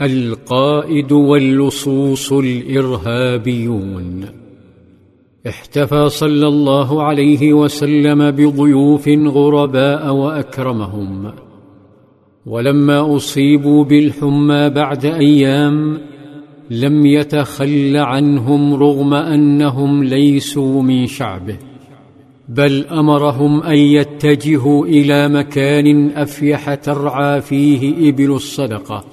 القائد واللصوص الإرهابيون. احتفى صلى الله عليه وسلم بضيوف غرباء وأكرمهم. ولما أصيبوا بالحمى بعد أيام لم يتخل عنهم رغم أنهم ليسوا من شعبه بل أمرهم أن يتجهوا إلى مكان أفيح ترعى فيه إبل الصدقة.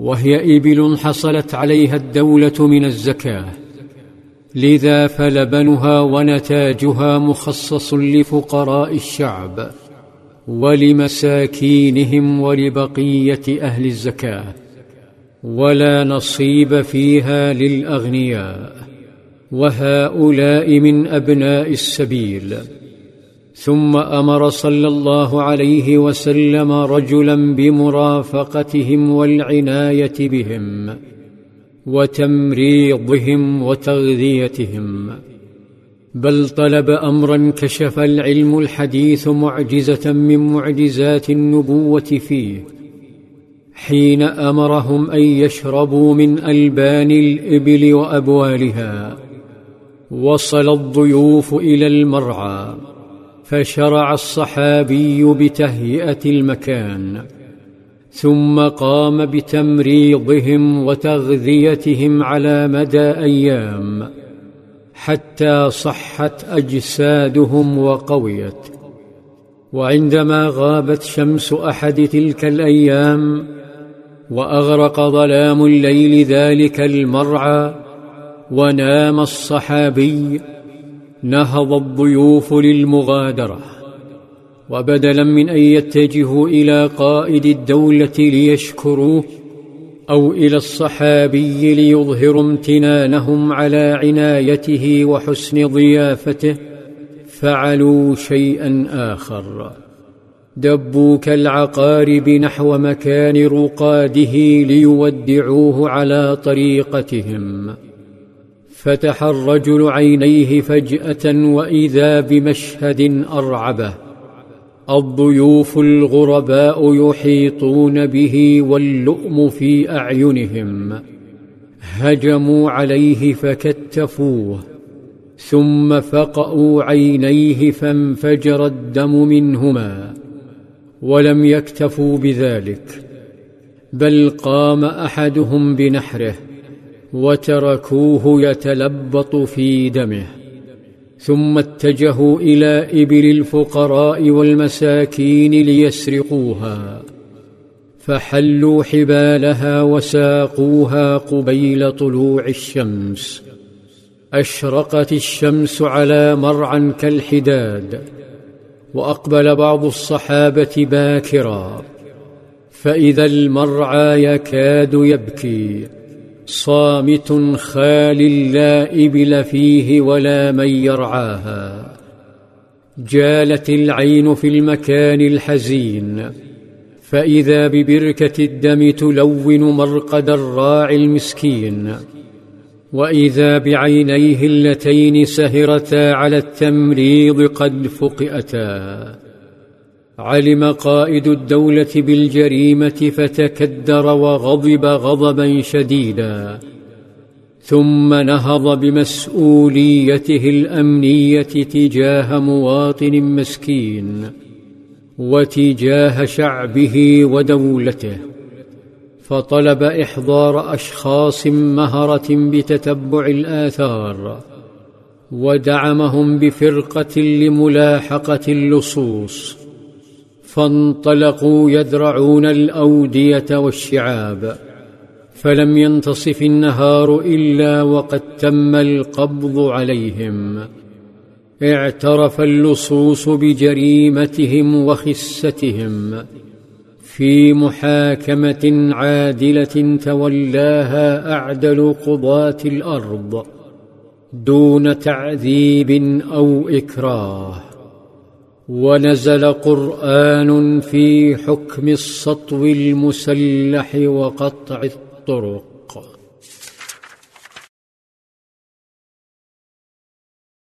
وهي إبل حصلت عليها الدولة من الزكاة لذا فلبنها ونتاجها مخصص لفقراء الشعب ولمساكينهم ولبقية أهل الزكاة ولا نصيب فيها للأغنياء وهؤلاء من أبناء السبيل. ثم أمر صلى الله عليه وسلم رجلا بمرافقتهم والعناية بهم وتمريضهم وتغذيتهم. بل طلب أمرا كشف العلم الحديث معجزة من معجزات النبوة فيه حين أمرهم أن يشربوا من ألبان الإبل وأبوالها وصل الضيوف إلى المرعى. فشرع الصحابي بتهيئة المكان ثم قام بتمريضهم وتغذيتهم على مدى أيام حتى صحت أجسادهم وقويت. وعندما غابت شمس أحد تلك الأيام وأغرق ظلام الليل ذلك المرعى ونام الصحابي نهض الضيوف للمغادرة وبدلا من أن يتجهوا إلى قائد الدولة ليشكروه أو إلى الصحابي ليظهروا امتنانهم على عنايته وحسن ضيافته فعلوا شيئا آخر. دبوا كالعقارب نحو مكان رقاده ليودعوه على طريقتهم. فتح الرجل عينيه فجأة وإذا بمشهد أرعبه. الضيوف الغرباء يحيطون به واللؤم في أعينهم. هجموا عليه فكتفوه. ثم فقأوا عينيه فانفجر الدم منهما. ولم يكتفوا بذلك. بل قام أحدهم بنحره. وتركوه يتلبط في دمه ثم اتجهوا إلى إبل الفقراء والمساكين ليسرقوها فحلوا حبالها وساقوها قبيل طلوع الشمس. أشرقت الشمس على مرعى كالحداد وأقبل بعض الصحابة باكرا فإذا المرعى يكاد يبكي. صامت خال لا ابل فيه ولا من يرعاها. جالت العين في المكان الحزين فإذا ببركة الدم تلون مرقد الراعي المسكين. وإذا بعينيه اللتين سهرتا على التمريض قد فقئتا. علم قائد الدولة بالجريمة فتكدر وغضب غضبا شديدا ثم نهض بمسؤوليته الأمنية تجاه مواطن مسكين وتجاه شعبه ودولته فطلب إحضار أشخاص مهرة بتتبع الآثار ودعمهم بفرقة لملاحقة اللصوص. فانطلقوا يذرعون الأودية والشعاب فلم ينتصف النهار إلا وقد تم القبض عليهم. اعترف اللصوص بجريمتهم وخستهم. في محاكمة عادلة تولاها أعدل قضاة الأرض دون تعذيب أو إكراه. ونزل قرآن في حكم السطو المسلح وقطع الطرق.